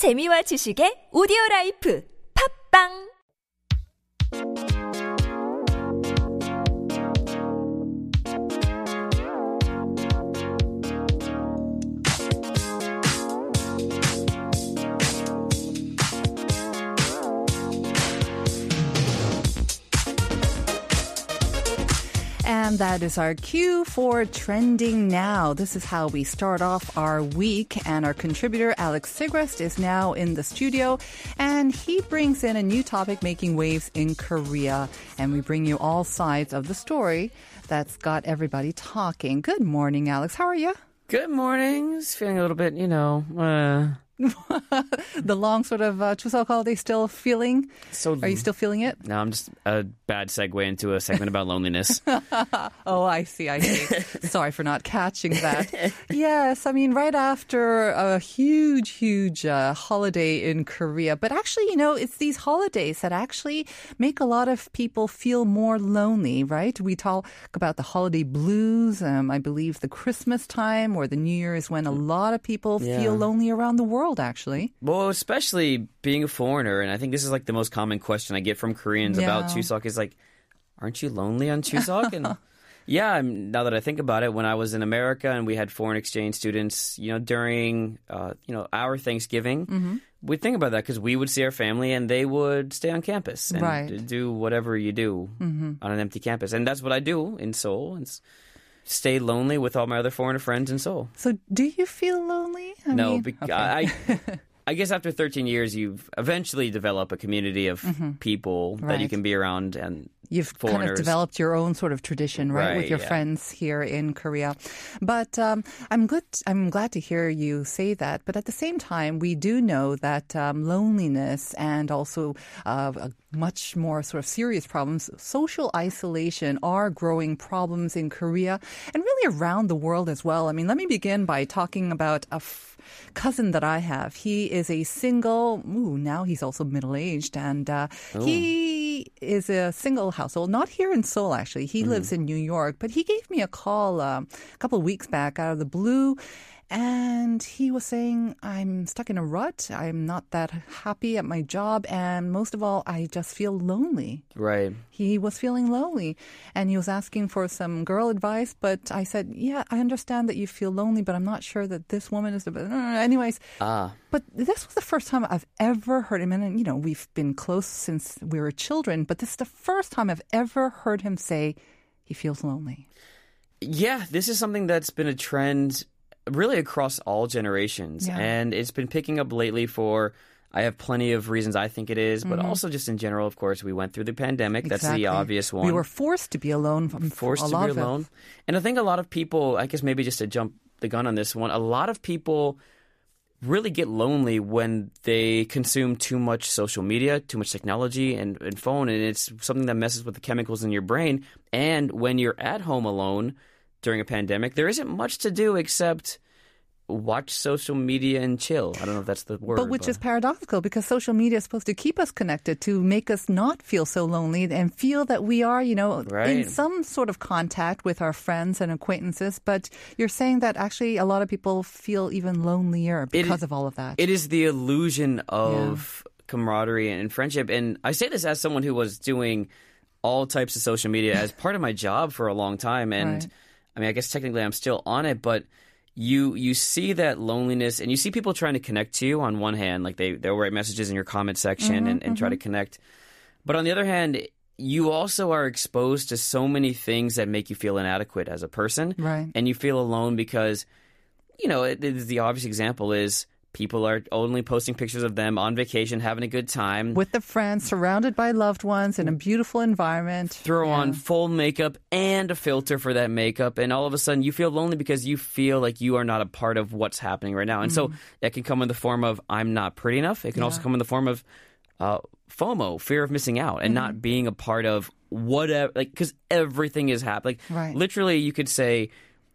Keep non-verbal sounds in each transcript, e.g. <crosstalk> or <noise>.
재미와 지식의 오디오 라이프. 팝빵 And that is our cue for trending now. This is how we start off our week. And our contributor, Alex Sigrist, is now in the studio. And he brings in a new topic making waves in Korea. And we bring you all sides of the story that's got everybody talking. Good morning, Alex. How are you? Good morning. Just feeling a little bit, you know, uh, <laughs> the long sort of uh, Chuseok holiday still feeling? so. Are you still feeling it? No, I'm just a bad segue into a segment about loneliness. <laughs> Oh, I see, I see. Sorry for not catching that. yes, I mean, right after a huge, huge uh, holiday in Korea. But actually, you know, it's these holidays that actually make a lot of people feel more lonely, right? We talk about the holiday blues. Um, I believe the Christmas time or the New Year is when a lot of people Yeah. feel lonely around the world, actually. well, especially being a foreigner, and I think this is like the most common question I get from Koreans about Yeah. Chuseok is like, "Aren't you lonely on <laughs> Chuseok?" And yeah, I'm, now that I think about it, when I was in America and we had foreign exchange students, you know, during uh, you know our Thanksgiving. Mm-hmm. We'd think about that because we would see our family and they would stay on campus and Right. Mm-hmm. do whatever you do on an empty campus. And that's what I do in Seoul. And s- stay lonely with all my other foreigner friends in Seoul. So, do you feel lonely? I no, mean- okay. I, <laughs> I guess after 13 years, you've eventually develop a community of people that you Mm-hmm. Can be around and You've kind of developed your own sort of tradition, right, with your yeah. friends here in Korea. But um, I'm good. I'm glad to hear you say that. But at the same time, we do know that um, loneliness and also uh, a much more sort of serious problems, social isolation, are growing problems in Korea and really around the world as well. I mean, let me begin by talking about a. F- cousin that I have. He is a single. Ooh, now he's also middle aged, and uh, he is a single household. Not here in Seoul, actually. He lives in New York, but he gave me a call um, a couple of weeks back out of the blue. And he was saying, I'm stuck in a rut. I'm not that happy at my job. And most of all, I just feel lonely. Right. he was feeling lonely. And he was asking for some girl advice. But i said yeah i understand that you feel lonely but i'm not sure that this woman is the best. <laughs> Anyways Ah, but this was the first time i've ever heard him. And you know we've been close since we were children. But this is the first time i've ever heard him say he feels lonely. Yeah, this is something that's been a trend really across all generations. Yeah. And it's been picking up lately for. I have plenty of reasons I think it is, Mm-hmm. but also just in general, of course, we went through the pandemic. That's the obvious one. we were forced to be alone from forced to be alone. And I think a lot of people, I guess maybe just to jump the gun on this one, a lot of people really get lonely when they consume too much social media, too much technology and, and phone, and it's something that messes with the chemicals in your brain. And when you're at home alone during a pandemic, there isn't much to do except watch social media and chill. I don't know if that's the word. But which is paradoxical because social media is supposed to keep us connected to make us not feel so lonely and feel that we are, you know, in some sort of contact with our friends and acquaintances. But you're saying that actually a lot of people feel even lonelier because of all of that. It is the illusion of camaraderie and friendship. And I say this as someone who was doing all types of social media as part of my job for a long time. And Right. I mean, I guess technically I'm still on it, but you you see that loneliness and you see people trying to connect to you on one hand, like they, they'll write messages in your comment section mm-hmm, and, and try to mm-hmm. connect. But on the other hand, you also are exposed to so many things that make you feel inadequate as a person. Right. And you feel alone because you know, it, it- the obvious example is people are only posting pictures of them on vacation, having a good time. with the friends, surrounded by loved ones in a beautiful environment. throw on full makeup and a filter for that makeup, and all of a sudden you feel lonely because you feel like you are not a part of what's happening right now. And so that can come in the form of I'm not pretty enough. It can also Mm-hmm. Come in the form of uh, FOMO, fear of missing out, and Mm-hmm. not being a part of whatever. Like because everything is happening. Right. Literally, you could say,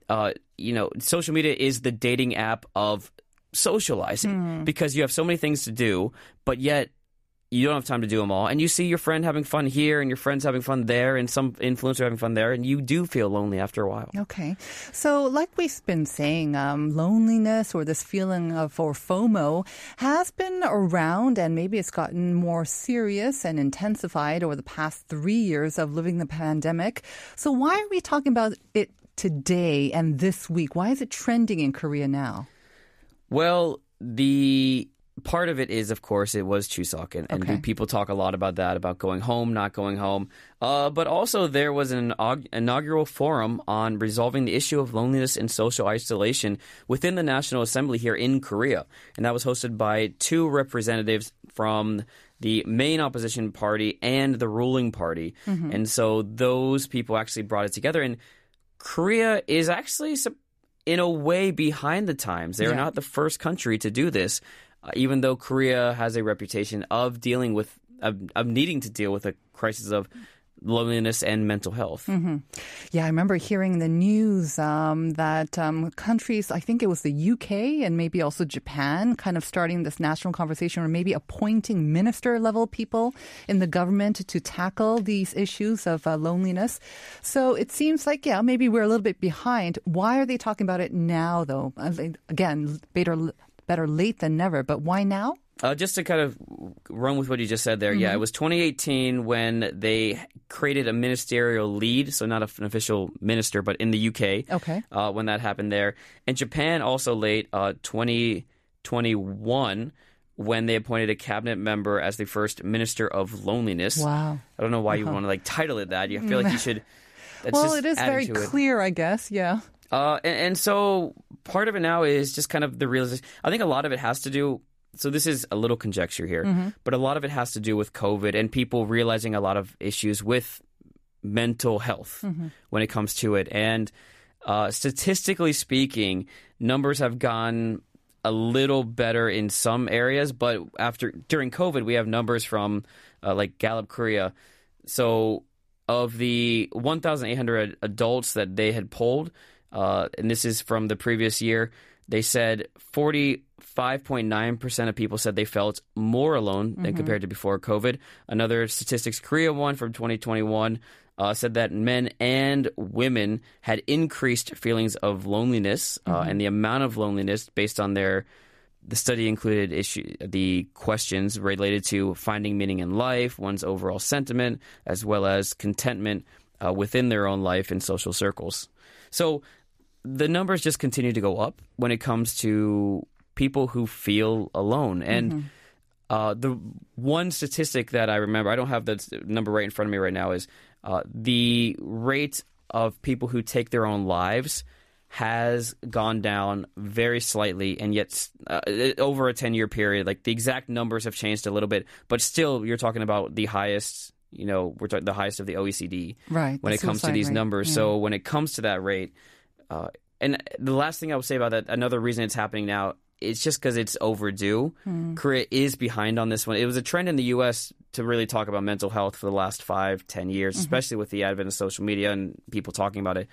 uh, you know, social media is the dating app of socializing Hmm. because you have so many things to do, but yet you don't have time to do them all, and you see your friend having fun here, and your friends having fun there, and some influencer having fun there, and you do feel lonely after a while. Okay. So, like we've been saying, um, loneliness or this feeling of or FOMO has been around and maybe it's gotten more serious and intensified over the past three years of living the pandemic. So, why are we talking about it today and this week? Why is it trending in Korea now? Well, the part of it is, of course, it was Chuseok, and, and Okay. people talk a lot about that, about going home, not going home. Uh, but also, there was an inaugural forum on resolving the issue of loneliness and social isolation within the National Assembly here in Korea, and that was hosted by two representatives from the main opposition party and the ruling party, and so those people actually brought it together. And Korea is actually in a way behind the times. They're Yeah. not the first country to do this, uh, even though Korea has a reputation of dealing with, of, of needing to deal with a crisis of loneliness and mental health. Yeah, I remember hearing the news um, that um, countries, I think it was the UK and maybe also Japan, kind of starting this national conversation or maybe appointing minister level people in the government to tackle these issues of uh, loneliness. So it seems like, yeah, maybe we're a little bit behind. Why are they talking about it now, though? Uh, Again, better, better late than never, but why now? Uh, just to kind of run with what you just said there, yeah, it was 2018 when they created a ministerial lead, so not an official minister, but in the UK. Okay. Uh, when that happened there, and Japan also late uh, 2021 when they appointed a cabinet member as the first minister of loneliness. Wow. I don't know why you want to like title it that. You feel like you should. <laughs> That's Well, it is very it. clear, I guess. Yeah. Uh, and, and so part of it now is just kind of the realization. I think a lot of it has to do. So this is a little conjecture here, but a lot of it has to do with COVID and people realizing a lot of issues with mental health when it comes to it. And uh, statistically speaking, numbers have gone a little better in some areas, but after during COVID, we have numbers from uh, like Gallup Korea. So of the 1,800 adults that they had polled, uh, and this is from the previous year, they said 45.9% of people said they felt more alone than compared to before COVID. Another Statistics Korea one from 2021 uh, said that men and women had increased feelings of loneliness uh, and the amount of loneliness based on their the study included issue, the questions related to finding meaning in life, one's overall sentiment, as well as contentment uh, within their own life and social circles. So the numbers just continue to go up when it comes to people who feel alone. And uh, the one statistic that I remember, I don't have the number right in front of me right now, is uh, the rate of people who take their own lives has gone down very slightly, and yet uh, over a 10 year period, like the exact numbers have changed a little bit, but still, you're talking about the highest. You know, we're talking the highest of the OECD Right, when it comes to these rate, numbers. yeah. So when it comes to that rate, uh, and the last thing I would say about that, another reason it's happening now, it's just because it's overdue. Hmm. Korea is behind on this one. It was a trend in the U.S. to really talk about mental health for the last five, ten years, Mm-hmm. especially with the advent of social media and people talking about it.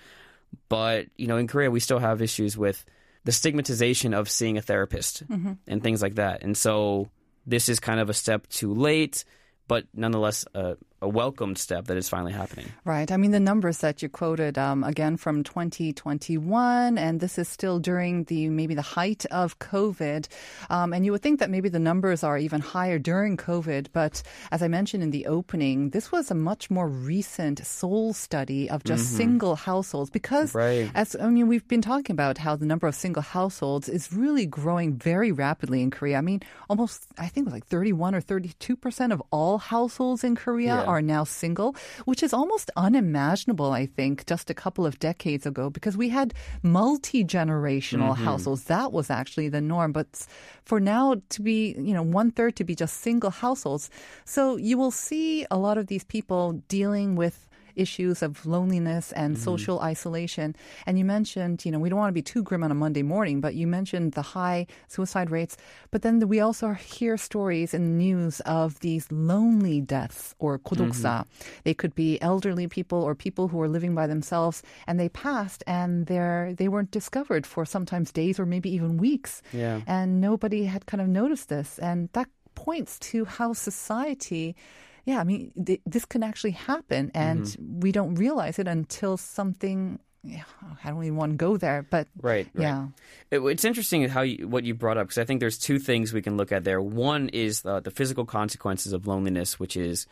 But you know, in Korea, we still have issues with the stigmatization of seeing a therapist Mm-hmm. and things like that. And so this is kind of a step too late, but nonetheless a, a welcomed step that is finally happening. Right. I mean, the numbers that you quoted, um, again, from 2021, and this is still during the maybe the height of COVID. Um, and you would think that maybe the numbers are even higher during COVID. But as I mentioned in the opening, this was a much more recent Seoul study of just single households because, Right. as I mean, we've been talking about how the number of single households is really growing very rapidly in Korea. I mean, almost, I think it was like 31 or 32% of all households in Korea Yeah. Are now single, which is almost unimaginable, I think, just a couple of decades ago, because we had multi generational mm-hmm. households. That was actually the norm. But for now to be, you know, one third to be just single households. So you will see a lot of these people dealing with issues of loneliness and mm-hmm. social isolation. And you mentioned, you know, we don't want to be too grim on a Monday morning, but you mentioned the high suicide rates. But then we also hear stories in the news of these lonely deaths or kodoksa. Mm-hmm. They could be elderly people or people who are living by themselves and they passed and they're, they weren't discovered for sometimes days or maybe even weeks. Yeah. And nobody had kind of noticed this. And that points to how society. Yeah, I mean, th- this can actually happen, and Mm-hmm. we don't realize it until something. Yeah, I don't even want to go there, but Right. right. yeah, It, it's interesting how you, what you brought up because I think there's two things we can look at there. One is the, the physical consequences of loneliness, which is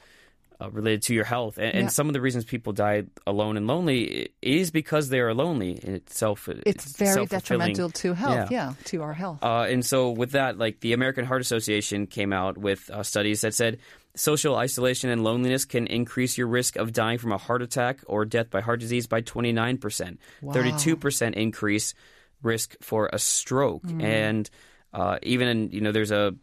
uh, related to your health, and, and some of the reasons people die alone and lonely is because they are lonely in itself. it's very detrimental to health. Yeah. Yeah, to our health. Uh, and so, with that, like the American Heart Association came out with uh, studies that said social isolation and loneliness can increase your risk of dying from a heart attack or death by heart disease by 29%, 32% increase risk for a stroke. And uh, even, in, you know, there's a,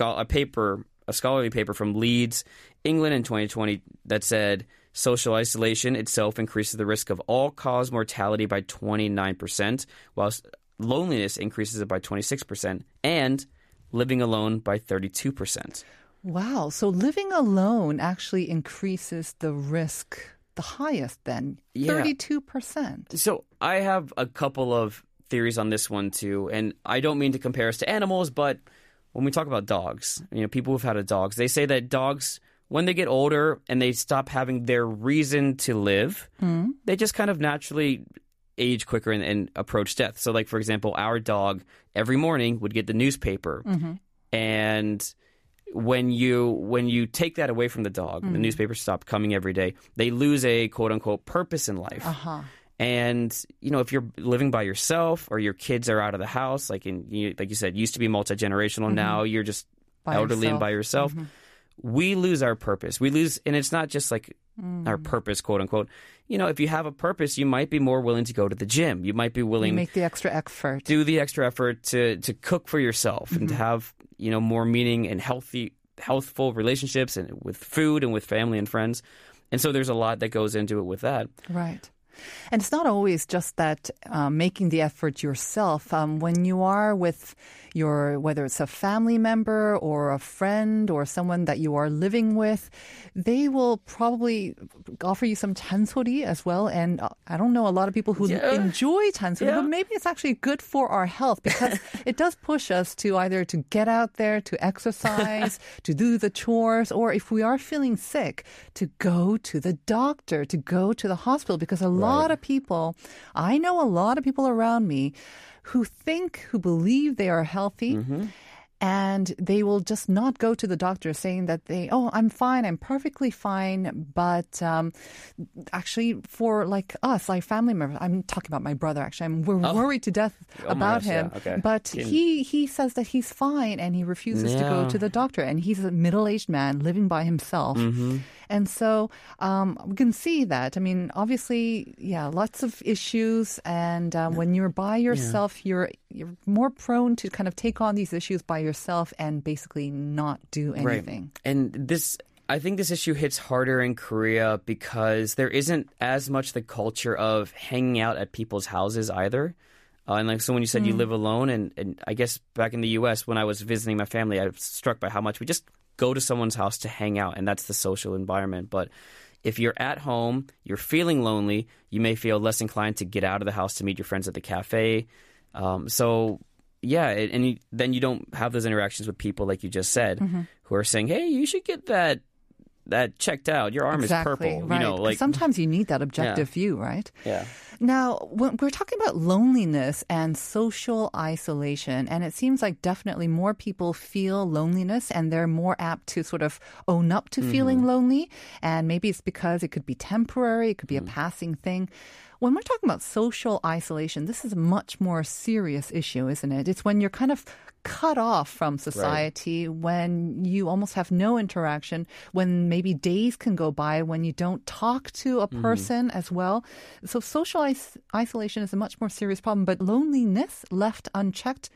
a paper, a scholarly paper from Leeds, England in 2020 that said social isolation itself increases the risk of all cause mortality by 29%, whilst loneliness increases it by 26%, and living alone by 32%. Wow. So living alone actually increases the risk the highest then. Yeah. 32%. So I have a couple of theories on this one too, and I don't mean to compare us to animals, but when we talk about dogs, you know, people who've had a dogs, they say that dogs, when they get older and they stop having their reason to live, hmm. they just kind of naturally age quicker and, and approach death. So, like for example, our dog every morning would get the newspaper, mm-hmm. and when you when you take that away from the dog, the hmm. newspaper stops coming every day. They lose a quote unquote purpose in life. Uh-huh. And you know, if you're living by yourself or your kids are out of the house, like in you, like you said, used to be multi generational. Mm-hmm. Now you're just By elderly and yourself. by yourself. Mm-hmm. We lose our purpose. We lose, and it's not just like mm. our purpose, quote unquote. You know, if you have a purpose, you might be more willing to go to the gym. You might be You willing make the extra effort. do the extra effort to to cook for yourself and to mm-hmm. have you know more meaning and healthy healthful relationships and with food and with family and friends and so there's a lot that goes into it with that Right. And it's not always just that um, making the effort yourself. Um, when you are with your, whether it's a family member or a friend or someone that you are living with, they will probably offer you some chansori as well. And uh, I don't know a lot of people who Yeah. enjoy chansori, Yeah. but maybe it's actually good for our health because <laughs> it does push us to either to get out there, to exercise, <laughs> to do the chores, or if we are feeling sick, to go to the doctor, to go to the hospital because a lot of people, I know a lot of people around me who think, who believe they are healthy. And they will just not go to the doctor saying that they, oh, I'm fine, I'm perfectly fine. But um, actually, for like us, like family members, I'm talking about my brother. Actually, I'm, we're worried to death Oh about gosh, yeah, him. okay. But he he says that he's fine and he refuses to go to the doctor. And he's a middle aged man living by himself. Mm-hmm. And so um, we can see that. I mean, obviously, yeah, lots of issues. And um, when you're by yourself, you're you're more prone to kind of take on these issues by yourself and basically not do anything. Right. And this, I think this issue hits harder in Korea because there isn't as much the culture of hanging out at people's houses either. Uh, and like so, when you said you live alone, and, and I guess back in the U.S. when I was visiting my family, I was struck by how much we just go to someone's house to hang out, and that's the social environment. But if you're at home, you're feeling lonely, you may feel less inclined to get out of the house to meet your friends at the cafe. Um, so yeah, and you, then you don't have those interactions with people like you just said, who are saying, "Hey, you should get that that checked out. Your arm exactly. is purple." Right. You know, like sometimes you need that objective view, right? yeah. Now, when we're talking about loneliness and social isolation, and it seems like definitely more people feel loneliness and they're more apt to sort of own up to feeling mm-hmm. lonely. And maybe it's because it could be temporary, it could be a mm. passing thing. When we're talking about social isolation, this is a much more serious issue, isn't it? It's when you're kind of cut off from society, when you almost have no interaction, when maybe days can go by when you don't talk to a mm-hmm. person as well. So social is- isolation is a much more serious problem, but loneliness left unchecked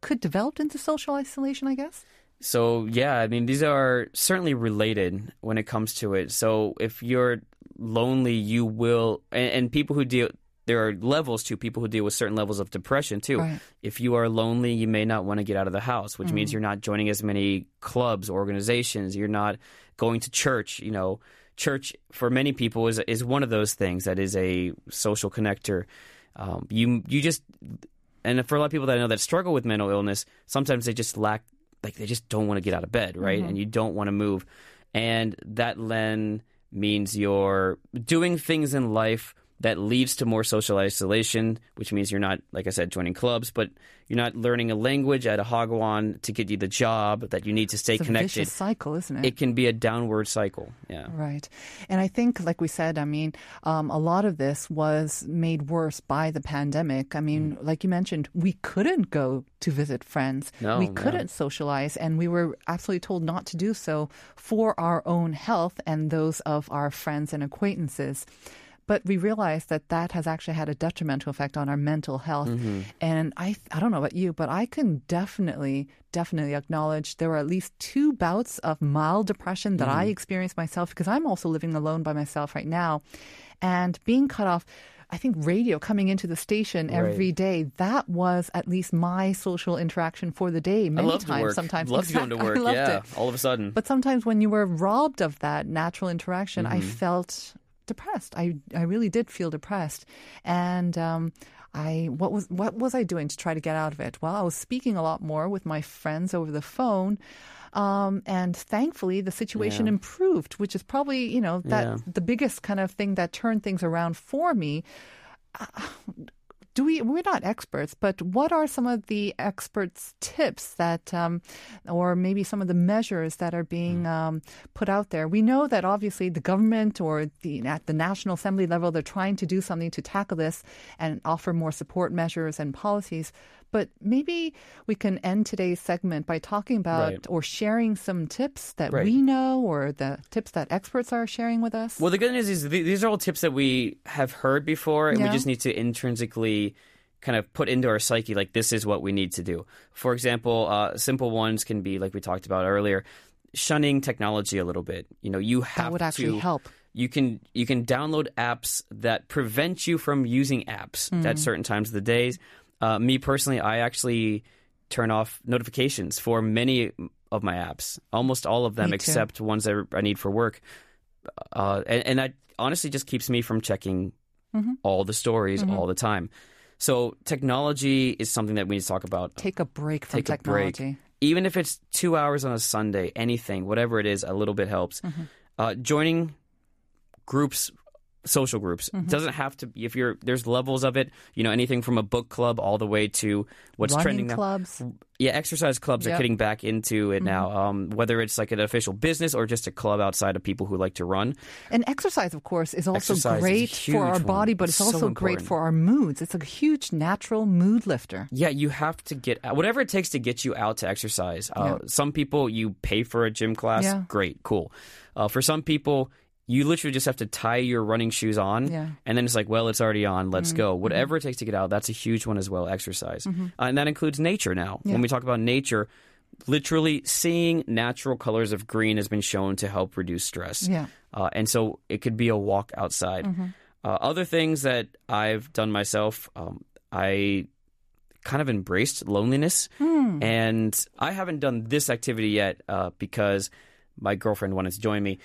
could develop into social isolation, I guess. So yeah, I mean these are certainly related when it comes to it. So if you're lonely, you will, and, and people who deal. There are levels to people who deal with certain levels of depression too. Right. If you are lonely, you may not want to get out of the house, which means you're not joining as many clubs, organizations. You're not going to church. You know, church for many people is is one of those things that is a social connector. Um, you you just and for a lot of people that I know that struggle with mental illness, sometimes they just lack like they just don't want to get out of bed, right? And you don't want to move, and that then means you're doing things in life that leads to more social isolation, which means you're not, like I said, joining clubs, but you're not learning a language at a Hagwon to get you the job that you need to stay It's a connected. vicious cycle, isn't it? It can be a downward cycle. Yeah. Right. And I think, like we said, I mean, um, a lot of this was made worse by the pandemic. I mean, like you mentioned, we couldn't go to visit friends. No, we couldn't socialize, and we were absolutely told not to do so for our own health and those of our friends and acquaintances. But we realized that that has actually had a detrimental effect on our mental health. And I, I don't know about you, but I can definitely, definitely acknowledge there were at least two bouts of mild depression that I experienced myself because I'm also living alone by myself right now. And being cut off, I think radio coming into the station every day, that was at least my social interaction for the day. Many I times, sometimes. Love going to <laughs> work. I loved yeah. it. All of a sudden. But sometimes when you were robbed of that natural interaction, I Mm-hmm. felt depressed. I I really did feel depressed, and um, I what was what was I doing to try to get out of it? Well, I was speaking a lot more with my friends over the phone. Um, and thankfully, the situation Yeah. improved, which is probably, you know, that Yeah. the biggest kind of thing that turned things around for me do we we're not experts but what are some of the experts tips that um, or maybe some of the measures that are being um, put out there? We know that obviously the government or the at the national assembly level they're trying to do something to tackle this and offer more support measures and policies but maybe we can end today's segment by talking about Right. or sharing some tips that Right. we know or the tips that experts are sharing with us Well, the good news is th- these are all tips that we have heard before, and we just need to intrinsically kind of put into our psyche like this is what we need to do. For example, uh, simple ones can be like we talked about earlier, shunning technology a little bit. You know, you have that would actually to help you can you can download apps that prevent you from using apps Hmm. at certain times of the days. Uh, me personally, I actually turn off notifications for many of my apps, almost all of them, except ones that I need for work. Uh, and, and that honestly just keeps me from checking Mm-hmm. all the stories all the time. So technology is something that we need to talk about take a break from take a break. technology even if it's two hours on a Sunday, anything, whatever it is, a little bit helps. Mm-hmm. Uh, joining groups, social groups, Mm-hmm. doesn't have to. be If you're there's levels of it, you know, anything from a book club all the way to what's running trending now. clubs Yeah, exercise clubs are getting back into Mm-hmm. it now. Um, whether it's like an official business or just a club outside of people who like to run. And exercise, of course, is also Exercise is great for our huge body, but it's It's so also great for our moods. It's a huge natural mood lifter. Yeah, you have to get out, whatever it takes to get you out to exercise. Uh, Yeah. Some people you pay for a gym class, Yeah. great, cool. Uh, for some people, you literally just have to tie your running shoes on, Yeah. Mm-hmm. and then it's like, well, it's already on, let's go. Whatever it takes to get out, that's a huge one as well. Exercise, uh, and that includes nature. Now, Yeah. when we talk about nature. Literally seeing natural colors of green has been shown to help reduce stress. Yeah. Uh, and so it could be a walk outside. Uh, other things that I've done myself, um, I kind of embraced loneliness. And I haven't done this activity yet uh, because my girlfriend wanted to join me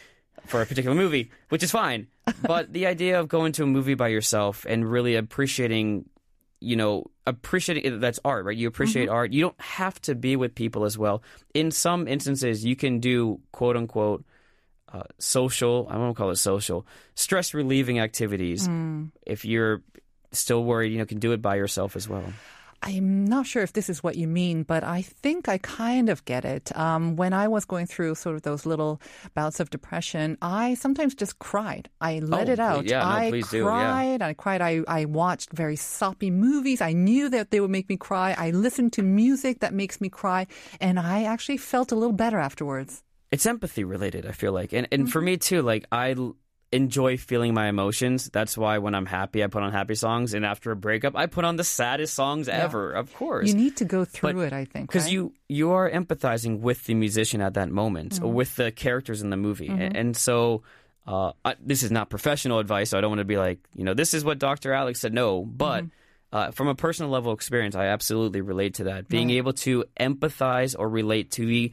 for a particular movie, which is fine. But the idea of going to a movie by yourself and really appreciating, you know, appreciating eh, that's art, right? You appreciate mm-hmm. art. You don't have to be with people as well. In some instances, you can do quote unquote uh, social, I won't call it social, stress relieving activities. Mm. If you're still worried, you know, can do it by yourself as well. I'm not sure if this is what you mean, but I think I kind of get it. Um, when I was going through sort of those little bouts of depression, I sometimes just cried. I let Oh, it out. yeah, no, I please do, yeah. cried. I cried. I, I watched very soppy movies. I knew that they would make me cry. I listened to music that makes me cry, and I actually felt a little better afterwards. it's empathy related i feel like and and for me too like i enjoy feeling my emotions. That's why when i'm happy i put on happy songs. And after a breakup i put on the saddest songs ever. Of course. You need to go through But- it, I think. because right? you you are empathizing with the musician at that moment Mm-hmm. with the characters in the movie. A- and, so uh, I, this is not professional advice so i don't want to be like you know this is what dr alex said. No but Mm-hmm. uh, from a personal level experience i absolutely relate to that. Being able to empathize or relate to the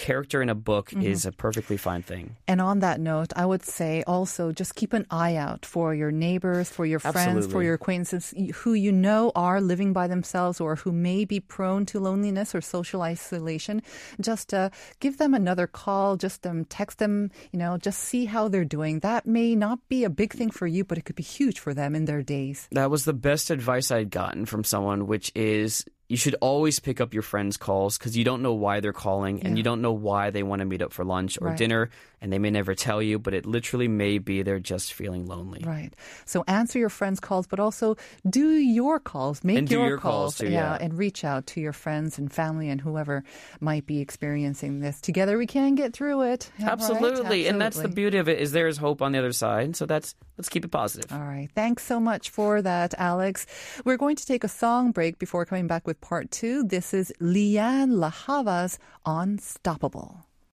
character in a book is a perfectly fine thing. And on that note, I would say also just keep an eye out for your neighbors, for your friends, for your acquaintances who you know are living by themselves or who may be prone to loneliness or social isolation. Just uh, give them another call, just um, text them, you know, just see how they're doing. That may not be a big thing for you, but it could be huge for them in their days. That was the best advice I'd gotten from someone, which is you should always pick up your friends' calls because you don't know why they're calling and you don't know why they want to meet up for lunch or Right. dinner, and they may never tell you, but it literally may be they're just feeling lonely. Right. So answer your friends' calls, but also do your calls. Make And do your, your calls too, yeah. and reach out to your friends and family and whoever might be experiencing this. Together we can get through it. All right? Absolutely. And that's the beauty of it is there is hope on the other side. So that's let's keep it positive. All right. Thanks so much for that, Alex. We're going to take a song break before coming back with part two. This is Lianne La Havas' Unstoppable.